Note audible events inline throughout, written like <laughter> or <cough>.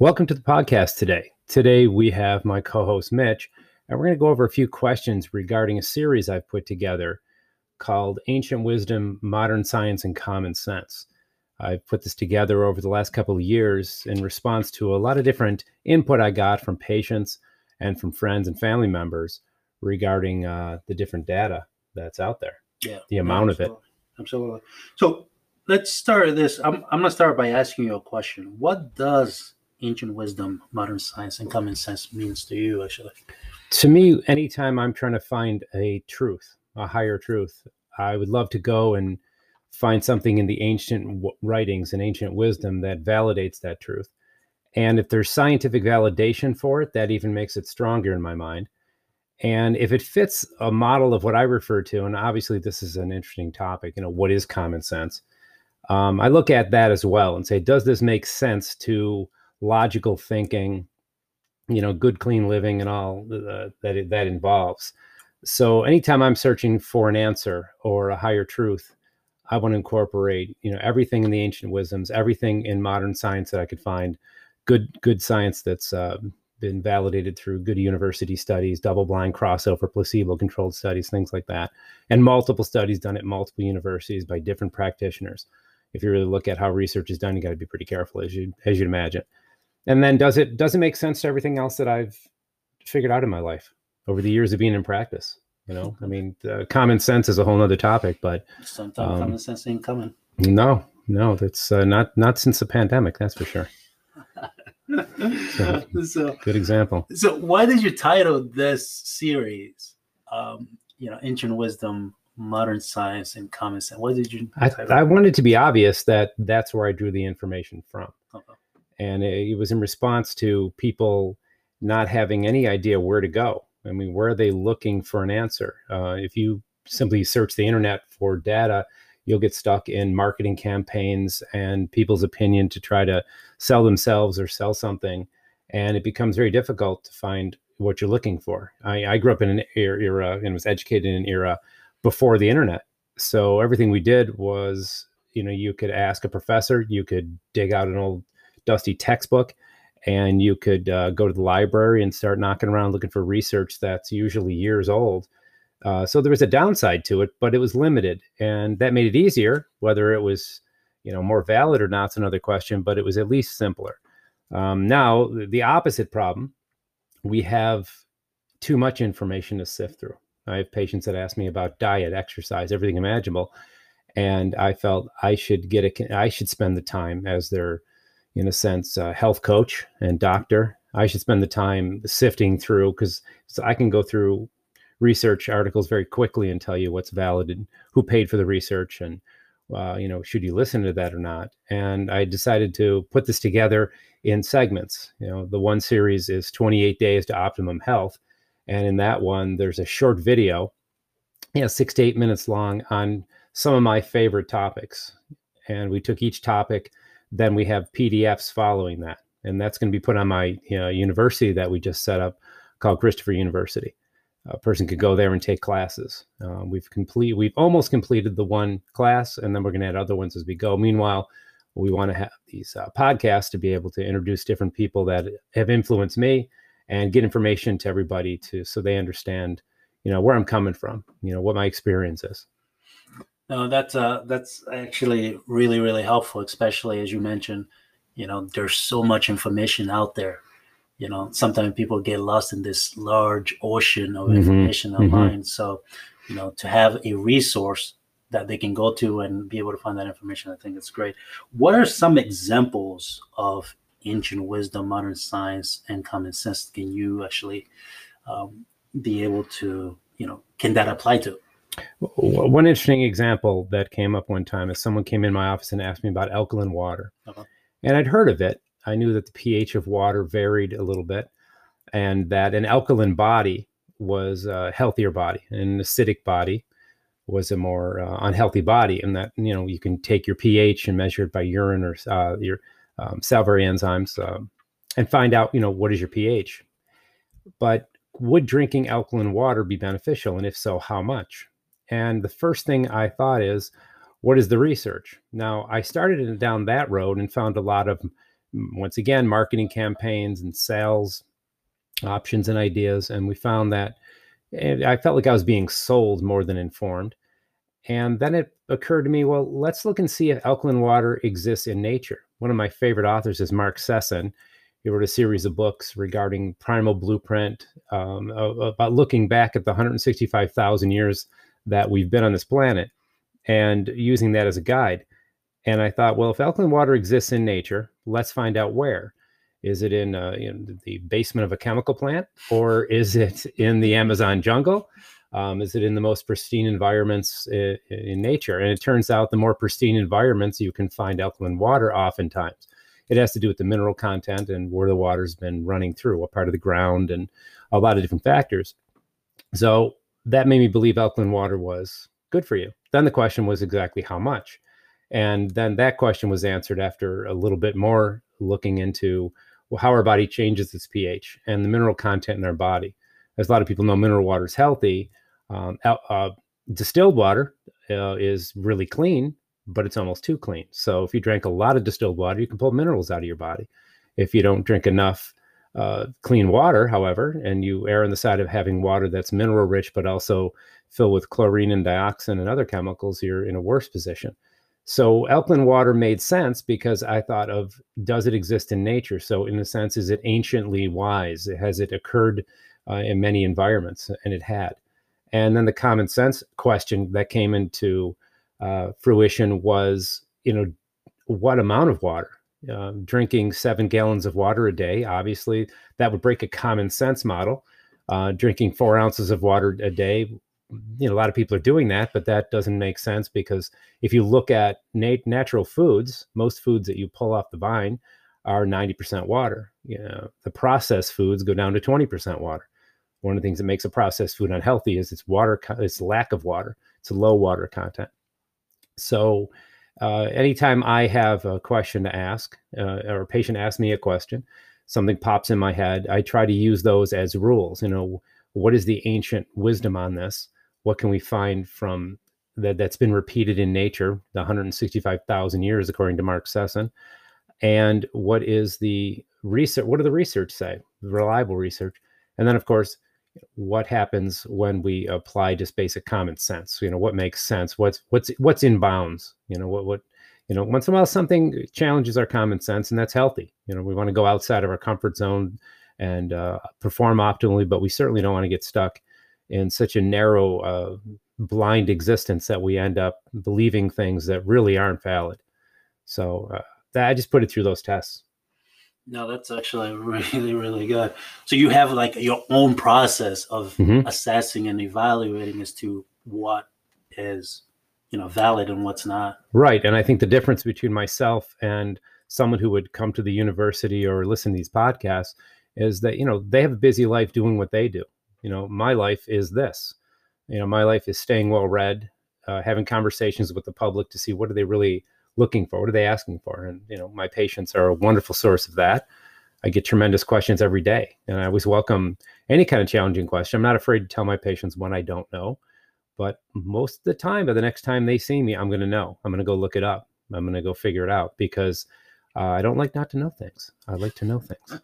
Welcome to the podcast today. Today we have my co host Mitch, and we're going to go over a few questions regarding a series I've put together called Ancient Wisdom, Modern Science, and Common Sense. I've put this together over the last couple of years in response to a lot of different input I got from patients and from friends and family members regarding uh, the different data that's out there. Yeah. The amount of it. Absolutely. So let's start this. I'm, I'm going to start by asking you a question. What does ancient wisdom, modern science, and common sense means to you, actually? To me, anytime I'm trying to find a truth, a higher truth, I would love to go and find something in the ancient writings and ancient wisdom that validates that truth. And if there's scientific validation for it, that even makes it stronger in my mind. And if it fits a model of what I refer to, and obviously this is an interesting topic, you know, what is common sense? Um, I look at that as well and say, does this make sense to logical thinking, you know, good, clean living, and all uh, that it, that involves. So anytime I'm searching for an answer or a higher truth, I want to incorporate, you know, everything in the ancient wisdoms, everything in modern science that I could find, good good science that's uh, been validated through good university studies, double-blind crossover, placebo-controlled studies, things like that, and multiple studies done at multiple universities by different practitioners. If you really look at how research is done, you got to be pretty careful, as you as you'd imagine and then does it does it make sense to everything else that I've figured out in my life over the years of being in practice? You know, I mean, uh, common sense is a whole other topic, but sometimes um, common sense ain't coming. No, no, that's uh, not not since the pandemic. That's for sure. <laughs> So, so, good example. So, why did you title this series, um, you know, ancient wisdom, modern science, and common sense? What did you? I, I wanted to be obvious that that's where I drew the information from. And it, was in response to people not having any idea where to go. I mean, where are they looking for an answer? Uh, if you simply search the internet for data, you'll get stuck in marketing campaigns and people's opinion to try to sell themselves or sell something. And it becomes very difficult to find what you're looking for. I, I grew up in an era and was educated in an era before the internet. So everything we did was, you know, you could ask a professor, you could dig out an old dusty textbook and you could uh, go to the library and start knocking around looking for research that's usually years old. Uh, so there was a downside to it, but it was limited, and that made it easier. Whether it was, you know, more valid or not is another question, but it was at least simpler. Um, now the opposite problem, we have too much information to sift through. I have patients that ask me about diet, exercise, everything imaginable, and I felt I should get a, I should spend the time as their in a sense, uh, health coach and doctor. I should spend the time sifting through because so I can go through research articles very quickly and tell you what's valid and who paid for the research and uh, you know should you listen to that or not. And I decided to put this together in segments. You know, the one series is 28 days to optimum health, and in that one there's a short video, yeah, six to eight minutes long on some of my favorite topics. And we took each topic then we have PDFs following that. And that's going to be put on my you know, university that we just set up called Christopher University. A person could go there and take classes. Uh, we've complete, we've almost completed the one class, and then we're going to add other ones as we go. Meanwhile, we want to have these uh, podcasts to be able to introduce different people that have influenced me and get information to everybody to so they understand, you know, where I'm coming from, you know, what my experience is. No, that's uh that's actually really really helpful, especially as you mentioned. You know, there's so much information out there. You know, sometimes people get lost in this large ocean of mm-hmm. information mm-hmm. online. Mm-hmm. So, you know, to have a resource that they can go to and be able to find that information, I think it's great. What are some examples of ancient wisdom, modern science, and common sense can you actually um, be able to, you know, can that apply to? One interesting example that came up one time is someone came in my office and asked me about alkaline water. Uh-huh. And I'd heard of it. I knew that the pH of water varied a little bit and that an alkaline body was a healthier body, an acidic body was a more uh, unhealthy body. And that, you know, you can take your pH and measure it by urine or uh, your um, salivary enzymes uh, and find out, you know, what is your pH. But would drinking alkaline water be beneficial? And if so, how much? And the first thing I thought is, what is the research? Now, I started down that road and found a lot of once again, marketing campaigns and sales options and ideas. And we found that I felt like I was being sold more than informed. And then it occurred to me, well, let's look and see if alkaline water exists in nature. One of my favorite authors is Mark Sisson. He wrote a series of books regarding primal blueprint, um, about looking back at the 165,000 years that we've been on this planet and using that as a guide. And I thought, well, if alkaline water exists in nature, let's find out where. Is it in, uh, in the basement of a chemical plant, or is it in the Amazon jungle? Um, is it in the most pristine environments in, in, nature? And it turns out the more pristine environments, you can find alkaline water oftentimes. It has to do with the mineral content and where the water's been running through, what part of the ground, and a lot of different factors. So that made me believe alkaline water was good for you. Then the question was exactly how much. And then that question was answered after a little bit more looking into well, how our body changes its pH and the mineral content in our body. As a lot of people know, mineral water is healthy. Um, uh, distilled water uh, is really clean, but it's almost too clean. So if you drink a lot of distilled water, you can pull minerals out of your body. If you don't drink enough uh, clean water, however, and you err on the side of having water that's mineral rich, but also filled with chlorine and dioxin and other chemicals, you're in a worse position. So alkaline water made sense because I thought of does it exist in nature? So in a sense, is it anciently wise? Has it occurred uh, in many environments? And it had. And then the common sense question that came into uh, fruition was, you know, what amount of water? Uh, drinking seven gallons of water a day, obviously, that would break a common sense model. Uh, drinking four ounces of water a day you know a lot of people are doing that but that doesn't make sense because if you look at nat- natural foods most foods that you pull off the vine are 90% water. You know the processed foods go down to 20% water. One of the things that makes a processed food unhealthy is its water its lack of water. It's low water content. So uh, anytime i have a question to ask uh, or a patient asks me a question something pops in my head i try to use those as rules you know what is the ancient wisdom on this? What can we find from that that's been repeated in nature the 165,000 years according to Mark Sisson and what is the research what do the research say? Reliable research. And then of course what happens when we apply just basic common sense you know what makes sense what's what's what's in bounds you know what what you know once in a while something challenges our common sense and that's healthy you know we want to go outside of our comfort zone and uh, perform optimally but we certainly don't want to get stuck in such a narrow, uh, blind existence that we end up believing things that really aren't valid. So uh, that, I just put it through those tests. No, that's actually <laughs> really, really good. So you have like your own process of mm-hmm. assessing and evaluating as to what is, you know, valid and what's not. Right. And I think the difference between myself and someone who would come to the university or listen to these podcasts is that, you know, they have a busy life doing what they do you know my life is this you know my life is staying well read uh, having conversations with the public to see what are they really looking for? What are they asking for? And you know my patients are a wonderful source of that. I get tremendous questions every day and i always welcome any kind of challenging question. I'm not afraid to tell my patients when i don't know but most of the time by the next time they see me i'm going to know. I'm going to go look it up. I'm going to go figure it out because uh, i don't like not to know things. I like to know things.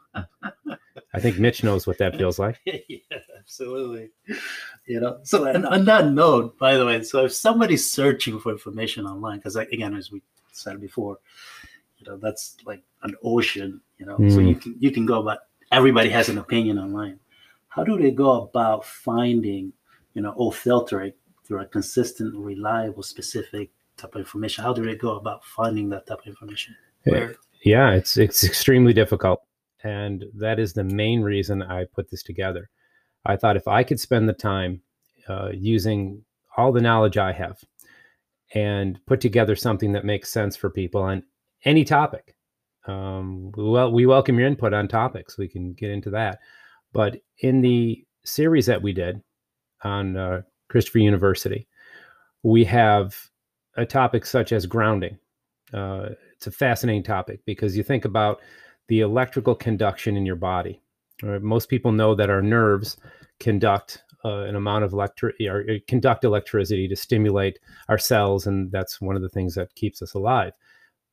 I think Mitch knows what that feels like. <laughs> yeah, absolutely. You know, so and on that note, by the way, so if somebody's searching for information online, because again, as we said before, you know, that's like an ocean. You know, mm. so you can you can go about. Everybody has an opinion online. How do they go about finding, you know, or filtering through a consistent, reliable, specific type of information? How do they go about finding that type of information? Where? Yeah, it's it's extremely difficult. And that is the main reason I put this together. I thought if I could spend the time uh, using all the knowledge I have and put together something that makes sense for people on any topic. Um, well, we welcome your input on topics. We can get into that. But in the series that we did on uh, Christopher University, we have a topic such as grounding. Uh, it's a fascinating topic because you think about the electrical conduction in your body. Right? Most people know that our nerves conduct uh, an amount of electric or conduct electricity to stimulate our cells, and that's one of the things that keeps us alive.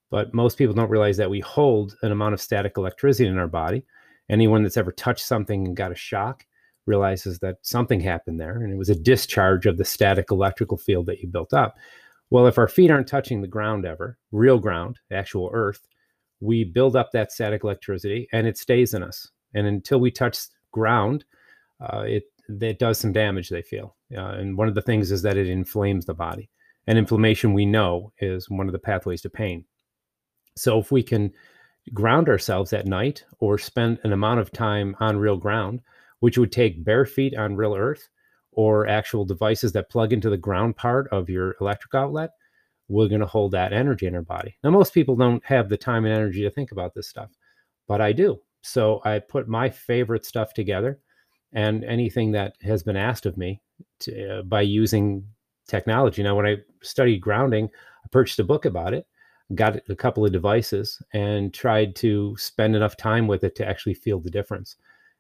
But most people don't realize that we hold an amount of static electricity in our body. Anyone that's ever touched something and got a shock realizes that something happened there and it was a discharge of the static electrical field that you built up. Well, if our feet aren't touching the ground ever, real ground, actual earth, we build up that static electricity and it stays in us. And until we touch ground, uh, it it does some damage. They feel, uh, and one of the things is that it inflames the body. And inflammation, we know, is one of the pathways to pain. So if we can ground ourselves at night or spend an amount of time on real ground, which would take bare feet on real earth or actual devices that plug into the ground part of your electric outlet, we're going to hold that energy in our body. Now, most people don't have the time and energy to think about this stuff, but I do. So I put my favorite stuff together and anything that has been asked of me to, uh, by using technology. Now, when I studied grounding, I purchased a book about it, got a couple of devices, and tried to spend enough time with it to actually feel the difference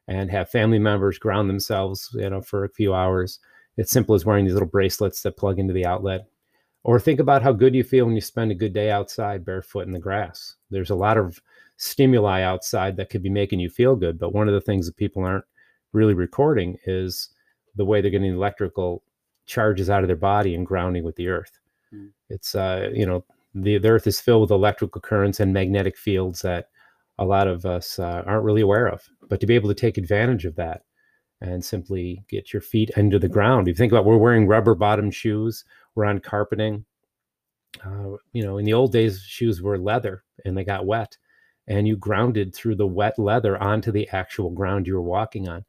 and have family members ground themselves, you know, for a few hours. It's simple as wearing these little bracelets that plug into the outlet. Or think about how good you feel when you spend a good day outside barefoot in the grass. There's a lot of stimuli outside that could be making you feel good, but one of the things that people aren't really recording is the way they're getting electrical charges out of their body and grounding with the earth. Mm. It's uh, you know, the, the earth is filled with electrical currents and magnetic fields that a lot of us uh, aren't really aware of. But to be able to take advantage of that and simply get your feet into the ground. If you think about we're wearing rubber bottom shoes, we're on carpeting. Uh, you know, in the old days, shoes were leather and they got wet, and you grounded through the wet leather onto the actual ground you were walking on.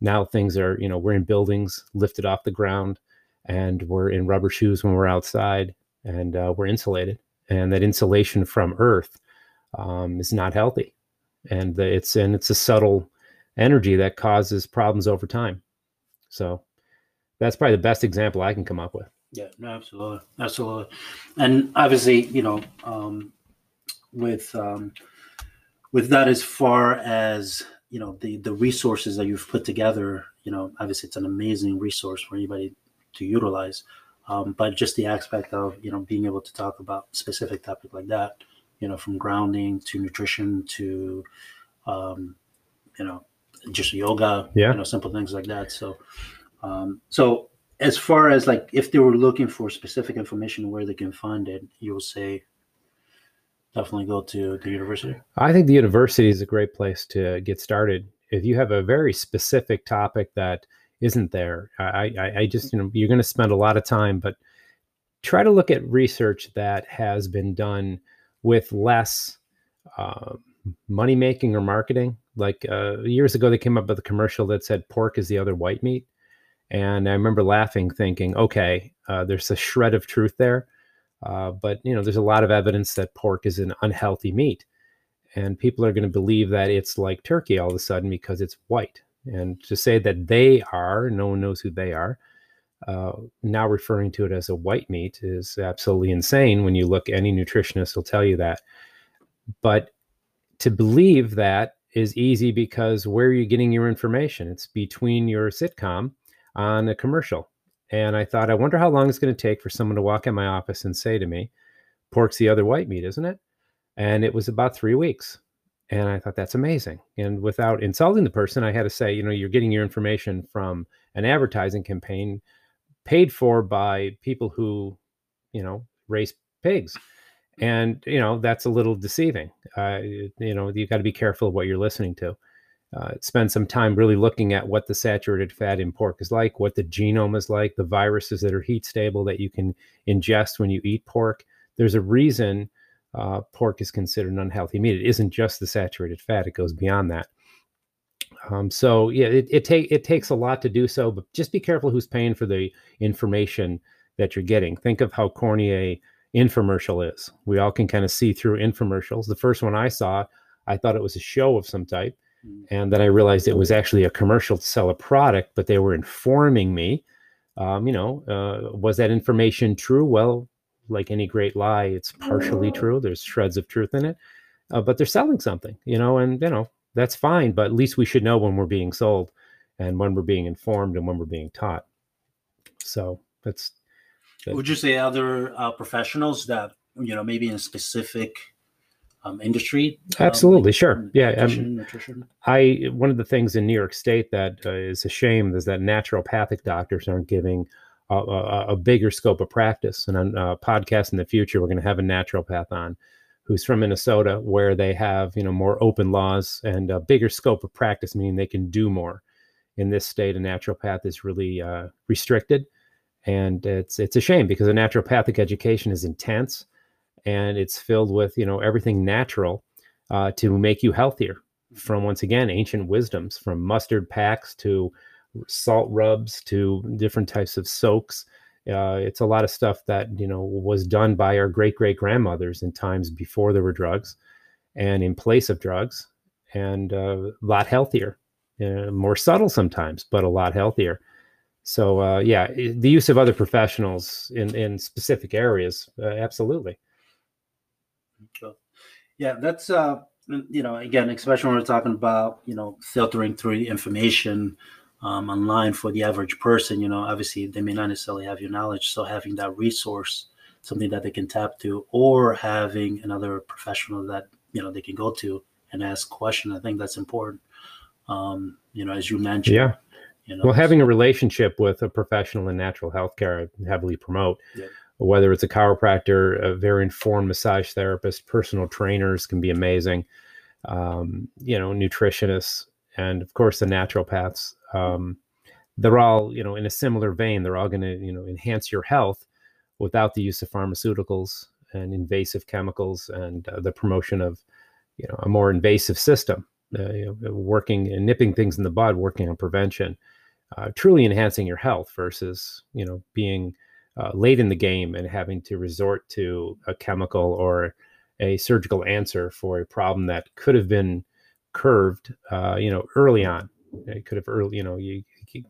Now things are, you know, we're in buildings lifted off the ground, and we're in rubber shoes when we're outside, and uh, we're insulated. And that insulation from Earth um, is not healthy, and the, it's and it's a subtle energy that causes problems over time. So that's probably the best example I can come up with. Yeah, no, absolutely, absolutely, and obviously, you know, um, with um, with that as far as you know the the resources that you've put together, you know, obviously it's an amazing resource for anybody to utilize. Um, but just the aspect of you know being able to talk about specific topic like that, you know, from grounding to nutrition to um, you know just yoga, yeah. you know, simple things like that. So, um, so as far as like if they were looking for specific information where they can find it, you will say definitely go to the university. I think the university is a great place to get started. If you have a very specific topic that isn't there, I, I, I just you know you're going to spend a lot of time, but try to look at research that has been done with less uh, money making or marketing. Like uh, years ago, they came up with a commercial that said pork is the other white meat and I remember laughing, thinking, okay, uh, there's a shred of truth there. Uh, but, you know, there's a lot of evidence that pork is an unhealthy meat. And people are going to believe that it's like turkey all of a sudden because it's white. And to say that they are, no one knows who they are, uh, now referring to it as a white meat is absolutely insane when you look, any nutritionist will tell you that. But to believe that is easy because where are you getting your information? It's between your sitcom on a commercial. And I thought, I wonder how long it's going to take for someone to walk in my office and say to me, pork's the other white meat, isn't it? And it was about three weeks. And I thought, that's amazing. And without insulting the person, I had to say, you know, you're getting your information from an advertising campaign paid for by people who, you know, raise pigs. And, you know, that's a little deceiving. Uh, you know, you got to be careful of what you're listening to uh, spend some time really looking at what the saturated fat in pork is like, what the genome is like, the viruses that are heat stable that you can ingest when you eat pork. There's a reason uh, pork is considered an unhealthy meat. It isn't just the saturated fat; it goes beyond that. Um, so yeah, it it, take, it takes a lot to do so, but just be careful who's paying for the information that you're getting. Think of how corny a infomercial is. We all can kind of see through infomercials. The first one I saw, I thought it was a show of some type. And then I realized it was actually a commercial to sell a product, but they were informing me. Um, you know, uh, was that information true? Well, like any great lie, it's partially true. There's shreds of truth in it, uh, but they're selling something, you know, and you know that's fine. But at least we should know when we're being sold, and when we're being informed, and when we're being taught. So that's. Would you say other uh, professionals that you know maybe in specific um, industry? Absolutely, um, sure. Yeah, nutrition, nutrition. I one of the things in New York State that uh, is a shame is that naturopathic doctors aren't giving a, a, a bigger scope of practice. And on a podcast in the future, we're going to have a naturopath on who's from Minnesota, where they have you know more open laws and a bigger scope of practice, meaning they can do more. In this state, a naturopath is really uh, restricted, and it's it's a shame because a naturopathic education is intense, and it's filled with you know everything natural uh, to make you healthier. From once again ancient wisdoms, from mustard packs to salt rubs to different types of soaks uh, it's a lot of stuff that you know was done by our great great grandmothers in times before there were drugs, and in place of drugs, and uh, a lot healthier, uh, more subtle sometimes, but a lot healthier. So uh, yeah, the use of other professionals in in specific areas, uh, Yeah, that's uh, you know again, especially when we're talking about you know filtering through information um, online for the average person, you know, obviously they may not necessarily have your knowledge. So having that resource, something that they can tap to, or having another professional that you know they can go to and ask questions, I think that's important. Um, you know, as you mentioned. Yeah. You know, well, having a relationship with a professional in natural health care, I heavily promote. Yeah. Whether it's a chiropractor, a very informed massage therapist, personal trainers can be amazing. Um, you know, nutritionists, and of course the naturopaths um, they're all you know in a similar vein they're all going to you know enhance your health without the use of pharmaceuticals and invasive chemicals and uh, the promotion of you know a more invasive system uh, you know, working and nipping things in the bud working on prevention uh, truly enhancing your health versus you know being uh, late in the game and having to resort to a chemical or a surgical answer for a problem that could have been curved uh, you know early on it could have early, you know, you, you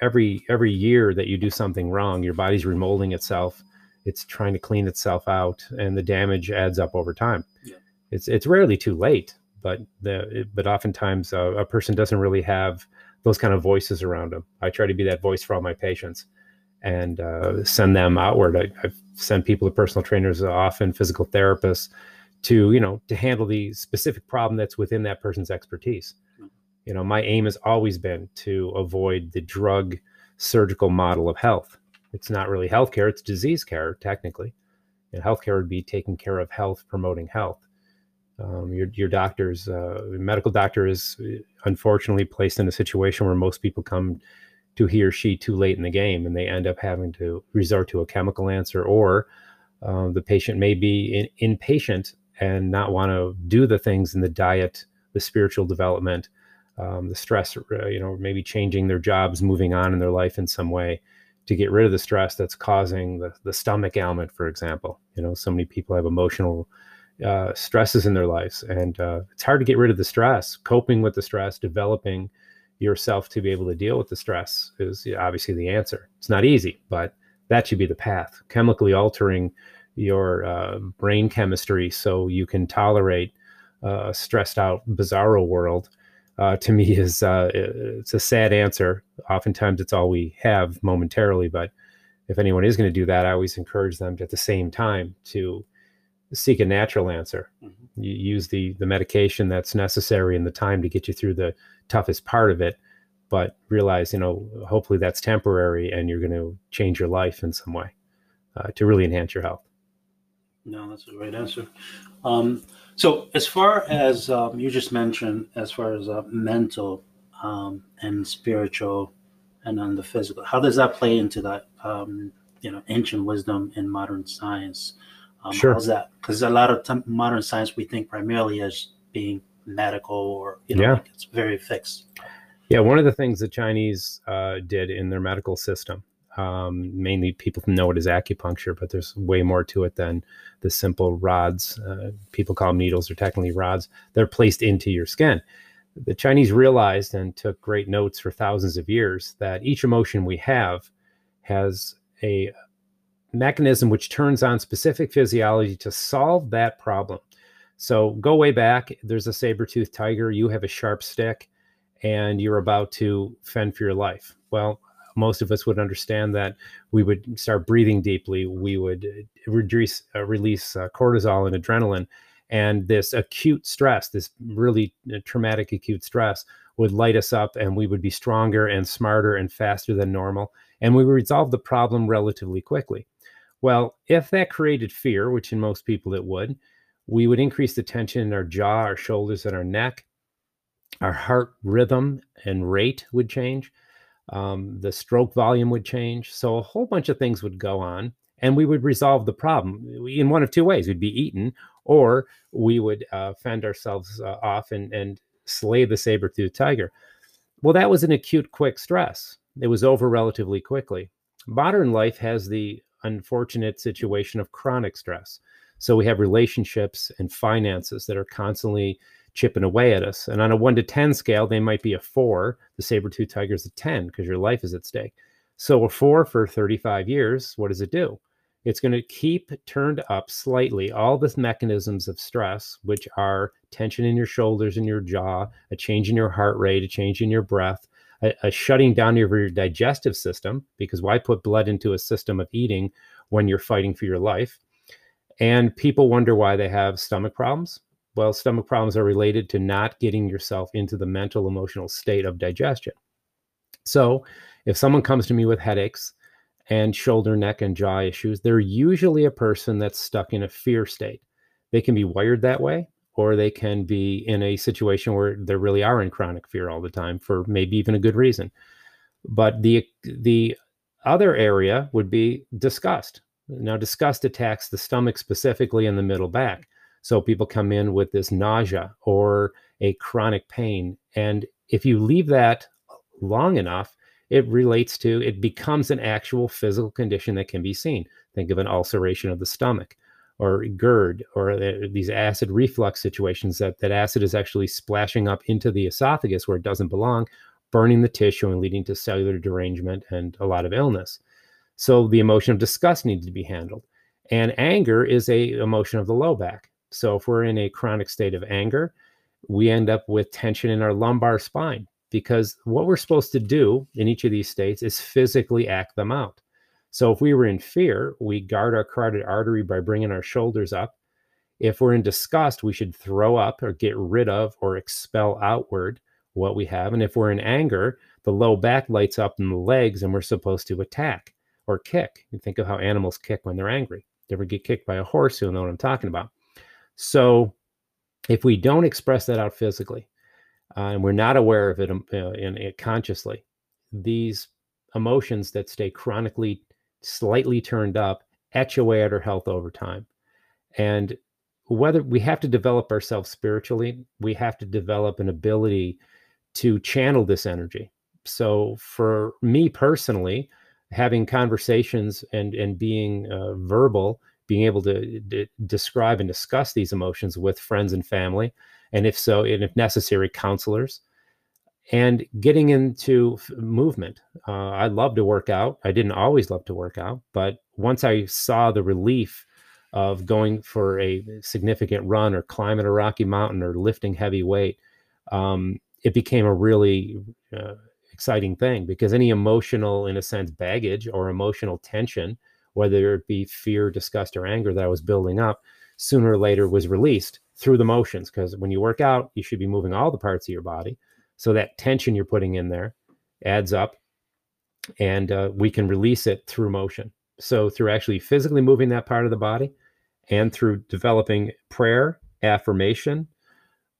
every, every year that you do something wrong, your body's remolding itself. It's trying to clean itself out, and the damage adds up over time. Yeah. It's it's rarely too late, but the but oftentimes uh, a person doesn't really have those kind of voices around them. I try to be that voice for all my patients and uh, send them outward. I, have sent people to personal trainers, often physical therapists, to you know to handle the specific problem that's within that person's expertise. You know my aim has always been to avoid the drug surgical model of health. It's not really healthcare it's disease care technically. And healthcare would be taking care of health promoting health. Um, your, your doctor's uh, medical doctor is uh, unfortunately placed in a situation where most people come to he or she too late in the game and they end up having to resort to a chemical answer or uh, the patient may be in, inpatient and not want to do the things in the diet the spiritual development um, the stress, uh, you know, maybe changing their jobs, moving on in their life in some way to get rid of the stress that's causing the, the stomach ailment, for example. You know, so many people have emotional uh, stresses in their lives, and uh, it's hard to get rid of the stress. Coping with the stress, developing yourself to be able to deal with the stress is obviously the answer. It's not easy, but that should be the path. Chemically altering your uh, brain chemistry so you can tolerate a stressed out, bizarro world uh, to me <laughs> is uh, it's a sad answer. Oftentimes, it's all we have momentarily. But if anyone is going to do that, I always encourage them to, at the same time to seek a natural answer. Mm-hmm. You use the the medication that's necessary and the time to get you through the toughest part of it, but realize you know hopefully that's temporary and you're going to change your life in some way uh, to really enhance your health. No, that's a great answer. Um, so, as far as um, you just mentioned, as far as uh, mental um, and spiritual, and on the physical, how does that play into that? Um, you know, ancient wisdom and modern science. Um, sure. How's that? Because a lot of t- modern science we think primarily as being medical or you know, yeah. Like it's very fixed. Yeah, one of the things the Chinese uh, did in their medical system um, mainly, people know it as acupuncture, but there's way more to it than the simple rods. Uh, people call them needles, or technically rods. They're placed into your skin. The Chinese realized and took great notes for thousands of years that each emotion we have has a mechanism which turns on specific physiology to solve that problem. So go way back. There's a saber-toothed tiger. You have a sharp stick, and you're about to fend for your life. Well, most of us would understand that we would start breathing deeply. We would uh, reduce, uh, release uh, cortisol and adrenaline, and this acute stress, this really uh, traumatic acute stress, would light us up and we would be stronger and smarter and faster than normal. And we would resolve the problem relatively quickly. Well, if that created fear, which in most people it would, we would increase the tension in our jaw, our shoulders, and our neck. Our heart rhythm and rate would change. Um, the stroke volume would change. So a whole bunch of things would go on, and we would resolve the problem in one of two ways: we'd be eaten, or we would uh, fend ourselves uh, off and, and slay the saber-toothed tiger. Well, that was an acute, quick stress. It was over relatively quickly. Modern life has the unfortunate situation of chronic stress. So we have relationships and finances that are constantly chipping away at us. And on a one to 10 scale, they might be a four. The saber tooth tiger is a 10 because your life is at stake. So a four for 35 years, what does it do? It's going to keep turned up slightly all the mechanisms of stress, which are tension in your shoulders and your jaw, a change in your heart rate, a change in your breath, a, a shutting down of your digestive system, because why put blood into a system of eating when you're fighting for your life? And people wonder why they have stomach problems. Well, stomach problems are related to not getting yourself into the mental, emotional state of digestion. So, if someone comes to me with headaches, and shoulder, neck, and jaw issues, they're usually a person that's stuck in a fear state. They can be wired that way, or they can be in a situation where they really are in chronic fear all the time for maybe even a good reason. But the the other area would be disgust. Now, disgust attacks the stomach specifically in the middle back. So people come in with this nausea or a chronic pain. And if you leave that long enough, it relates to, it becomes an actual physical condition that can be seen. Think of an ulceration of the stomach or GERD or the, these acid reflux situations that, that acid is actually splashing up into the esophagus where it doesn't belong, burning the tissue and leading to cellular derangement and a lot of illness. So the emotion of disgust needs to be handled. And anger is a emotion of the low back. So if we're in a chronic state of anger, we end up with tension in our lumbar spine because what we're supposed to do in each of these states is physically act them out. So if we were in fear, we guard our carotid artery by bringing our shoulders up. If we're in disgust, we should throw up or get rid of or expel outward what we have. And if we're in anger, the low back lights up in the legs and we're supposed to attack or kick. You think of how animals kick when they're angry. You ever get kicked by a horse, you'll know what I'm talking about. So if we don't express that out physically, uh, and we're not aware of it um, uh, in, in consciously, these emotions that stay chronically slightly turned up etch away at our health over time. And whether we have to develop ourselves spiritually, we have to develop an ability to channel this energy. So for me personally, having conversations and and being uh, verbal, being able to d- describe and discuss these emotions with friends and family, and if so, and if necessary, counselors, and getting into f- movement. Uh, I love to work out. I didn't always love to work out, but once I saw the relief of going for a significant run or climbing a rocky mountain or lifting heavy weight, um, it became a really uh, exciting thing because any emotional, in a sense, baggage or emotional tension, whether it be fear, disgust, or anger that I was building up, sooner or later was released through the motions. Because when you work out, you should be moving all the parts of your body. So that tension you're putting in there adds up and uh, we can release it through motion. So through actually physically moving that part of the body and through developing prayer, affirmation,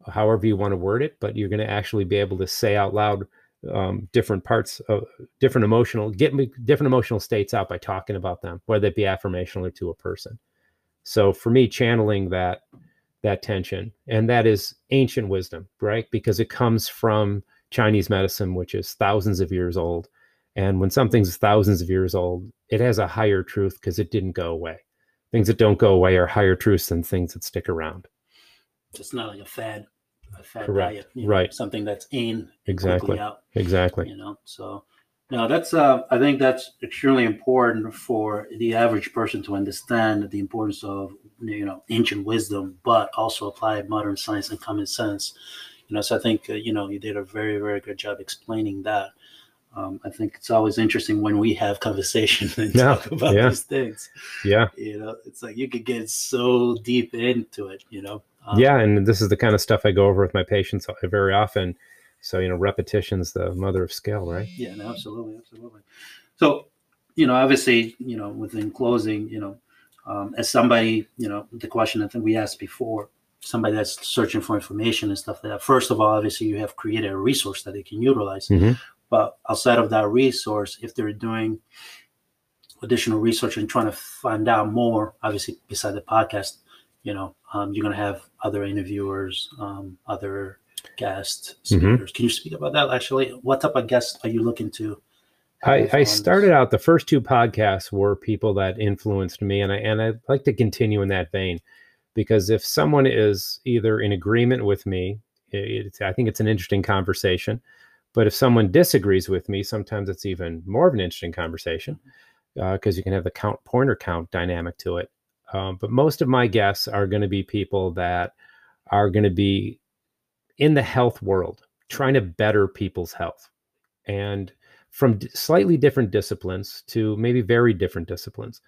however you want to word it, but you're going to actually be able to say out loud um, different parts of different emotional get me different emotional states out by talking about them whether it be affirmational or to a person. So for me channeling that that tension and that is ancient wisdom right? Because it comes from chinese medicine which is thousands of years old and when something's thousands of years old it has a higher truth because it didn't go away. Things that don't go away are higher truths than things that stick around. It's not like a fad a fad Correct. diet, you know, Right. Something that's in exactly out, exactly you know. So no, that's uh, I think that's extremely important for the average person to understand the importance of you know ancient wisdom, but also apply modern science and common sense. You know, so I think uh, you know you did a very very good job explaining that. Um, I think it's always interesting when we have conversation <laughs> and Yeah, talk about yeah. these things yeah you know it's like you could get so deep into it you know Um, yeah, and this is the kind of stuff I go over with my patients very often. So you know, repetition's the mother of skill, right? Yeah, no, absolutely, absolutely. So, you know, obviously, you know, within closing, you know, um, as somebody, you know, the question I think we asked before, somebody that's searching for information and stuff like that. First of all, obviously, you have created a resource that they can utilize. Mm-hmm. But outside of that resource, if they're doing additional research and trying to find out more, obviously, beside the podcast, you know, um, you're going to have other interviewers, um, other guest speakers. Mm-hmm. Can you speak about that? Actually, what type of guests are you looking to? I, I started out the first two podcasts were people that influenced me, and I and I'd like to continue in that vein because if someone is either in agreement with me, it's, I think it's an interesting conversation. But if someone disagrees with me, sometimes it's even more of an interesting conversation because uh, you can have the count pointer count dynamic to it. Um, but most of my guests are going to be people that are going to be in the health world, trying to better people's health, and from d- slightly different disciplines to maybe very different disciplines.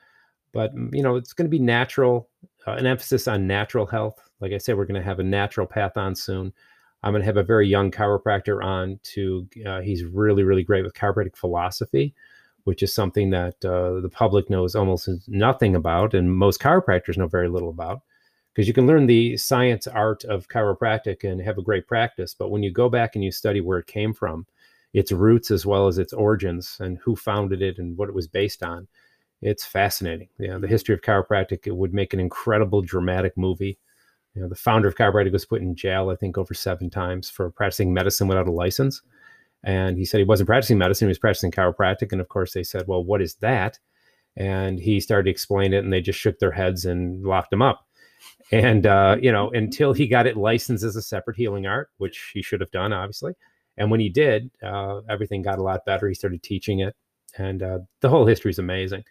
But mm, you know, it's going to be natural, uh, an emphasis on natural health. Like I said, we're going to have a naturopath on soon. I'm going to have a very young chiropractor on to, uh, he's really, really great with chiropractic philosophy, which is something that uh, the public knows almost nothing about, and most chiropractors know very little about. Because you can learn the science art of chiropractic and have a great practice, but when you go back and you study where it came from, its roots as well as its origins and who founded it and what it was based on, it's fascinating. Yeah, the history of chiropractic it would make an incredible dramatic movie you know, the founder of chiropractic was put in jail, I think, over seven times for practicing medicine without a license. And he said he wasn't practicing medicine, he was practicing chiropractic. And of course, they said, Well, what is that? And he started to explain it, and they just shook their heads and locked him up. And, uh, you know, until he got it licensed as a separate healing art, which he should have done, obviously. And when he did, uh, everything got a lot better. He started teaching it. And uh, the whole history is amazing.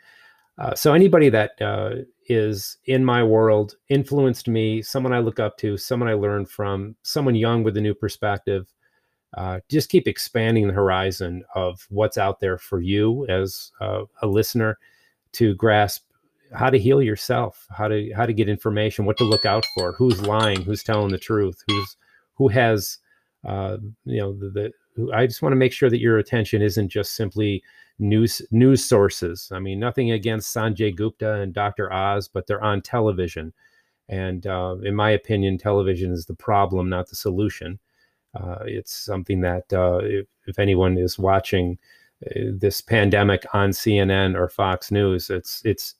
Uh, so anybody that uh, is in my world influenced me, someone I look up to, someone I learned from, someone young with a new perspective. Uh, just keep expanding the horizon of what's out there for you as a listener to grasp how to heal yourself, how to how to get information, what to look out for, who's lying, who's telling the truth, who's who has uh, you know the, the I just want to make sure that your attention isn't just simply news news sources. I mean, nothing against Sanjay Gupta and Dr. Oz, but they're on television, and uh, in my opinion, television is the problem, not the solution. Uh, it's something that uh, if, if, anyone is watching uh, this pandemic on CNN or Fox News, it's it's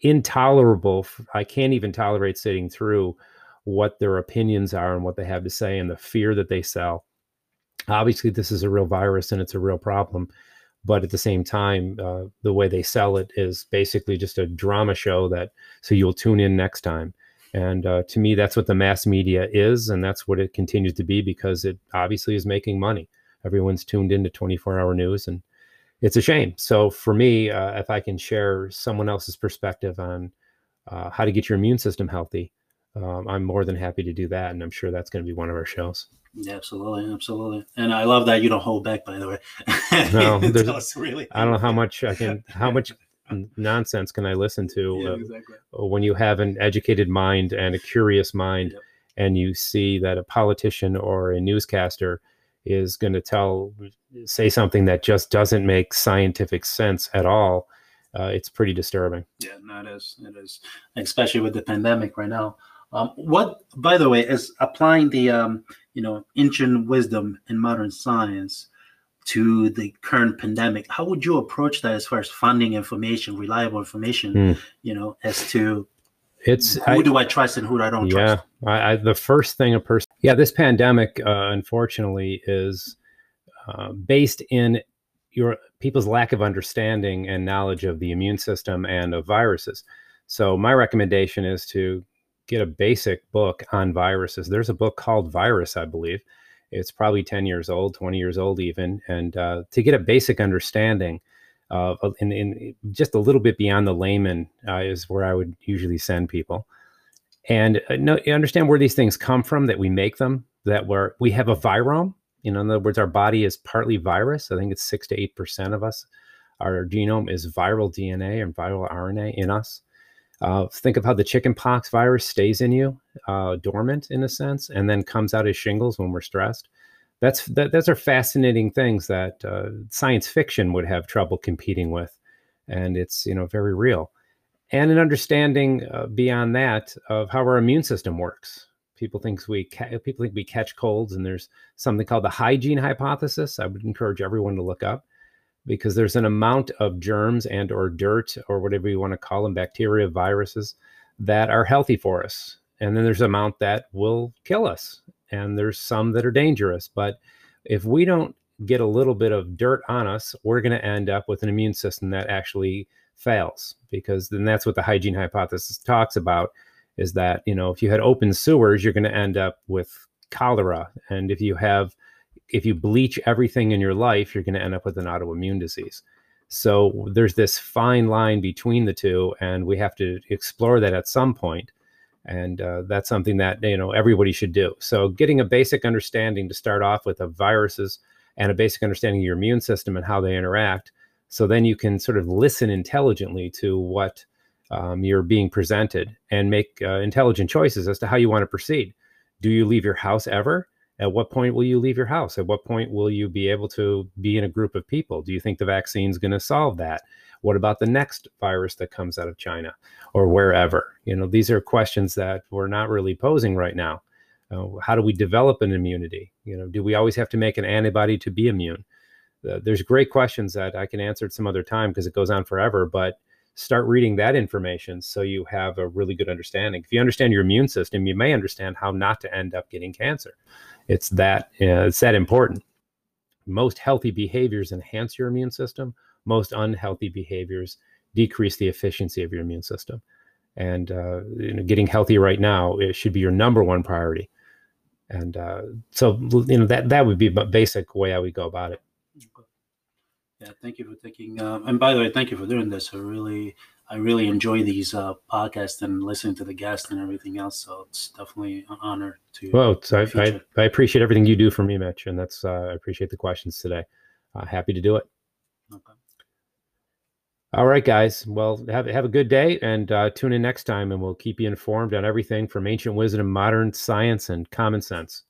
intolerable. I can't even tolerate sitting through what their opinions are and what they have to say and the fear that they sell. Obviously, this is a real virus and it's a real problem but at the same time uh, the way they sell it is basically just a drama show that so you'll tune in next time and uh, to me that's what the mass media is and that's what it continues to be because it obviously is making money everyone's tuned into 24 hour news and it's a shame so for me uh, if i can share someone else's perspective on uh, how to get your immune system healthy um, i'm more than happy to do that and i'm sure that's going to be one of our shows yeah, absolutely, absolutely. And I love that you don't hold back. By the way, <laughs> no, <laughs> really. I don't know how <laughs> much I can, how much nonsense can I listen to yeah, uh, exactly. when you have an educated mind and a curious mind, yep. and you see that a politician or a newscaster is going to tell, say something that just doesn't make scientific sense at all. Uh, it's pretty disturbing. Yeah, no, it is. It is, especially with the pandemic right now. Um, what, by the way, is applying the um, you know ancient wisdom and modern science to the current pandemic? How would you approach that as far as funding information, reliable information? Mm. You know, as to it's who I, do I trust and who I don't yeah, trust? I, I, the first thing a person, yeah, this pandemic, uh, unfortunately, is uh, based in your people's lack of understanding and knowledge of the immune system and of viruses. So my recommendation is to get a basic book on viruses. There's a book called Virus, I believe. It's probably 10 years old, 20 years old, even. And uh, to get a basic understanding in, in just a little bit beyond the layman, uh, is where I would usually send people. And uh, understand where these things come from, that we make them, that we're, we have a virome. You know, in other words, our body is partly virus. I think it's six to 8% of us. Our genome is viral DNA and viral RNA in us. Uh, think of how the chickenpox virus stays in you, uh, dormant in a sense, and then comes out as shingles when we're stressed. That's that, those are fascinating things that uh, science fiction would have trouble competing with, and it's you know very real, and an understanding uh, beyond that of how our immune system works. People think we ca- people think we catch colds, and there's something called the hygiene hypothesis. I would encourage everyone to look up because there's an amount of germs and or dirt or whatever you want to call them bacteria viruses that are healthy for us. And then there's amount that will kill us. And there's some that are dangerous. But if we don't get a little bit of dirt on us we're going to end up with an immune system that actually fails. Because then that's what the hygiene hypothesis talks about is that you know if you had open sewers you're going to end up with cholera. And if you have if you bleach everything in your life, you're going to end up with an autoimmune disease. So there's this fine line between the two, and we have to explore that at some point. And uh, that's something that you know everybody should do. So getting a basic understanding to start off with of viruses and a basic understanding of your immune system and how they interact. So then you can sort of listen intelligently to what um, you're being presented and make uh, intelligent choices as to how you want to proceed. Do you leave your house ever? At what point will you leave your house? At what point will you be able to be in a group of people? Do you think the vaccine is going to solve that? What about the next virus that comes out of China or wherever? You know, these are questions that we're not really posing right now. Uh, how do we develop an immunity? You know, do we always have to make an antibody to be immune? Uh, there's great questions that I can answer at some other time because it goes on forever, but start reading that information so you have a really good understanding. If you understand your immune system, you may understand how not to end up getting cancer. It's that uh, it's that important. Most healthy behaviors enhance your immune system. Most unhealthy behaviors decrease the efficiency of your immune system. And uh, you know, getting healthy right now it should be your number one priority. And uh, so you know that that would be a basic way I would go about it. Yeah, thank you for taking. Um, and by the way, thank you for doing this. I really, I really enjoy these uh, podcasts and listening to the guests and everything else. So it's definitely an honor to. Well, I, I, I, appreciate everything you do for me, Mitch, and that's uh, I appreciate the questions today. Uh, happy to do it. Okay. All right, guys. Well, have have a good day, and uh, tune in next time, and we'll keep you informed on everything from ancient wisdom, modern science, and common sense.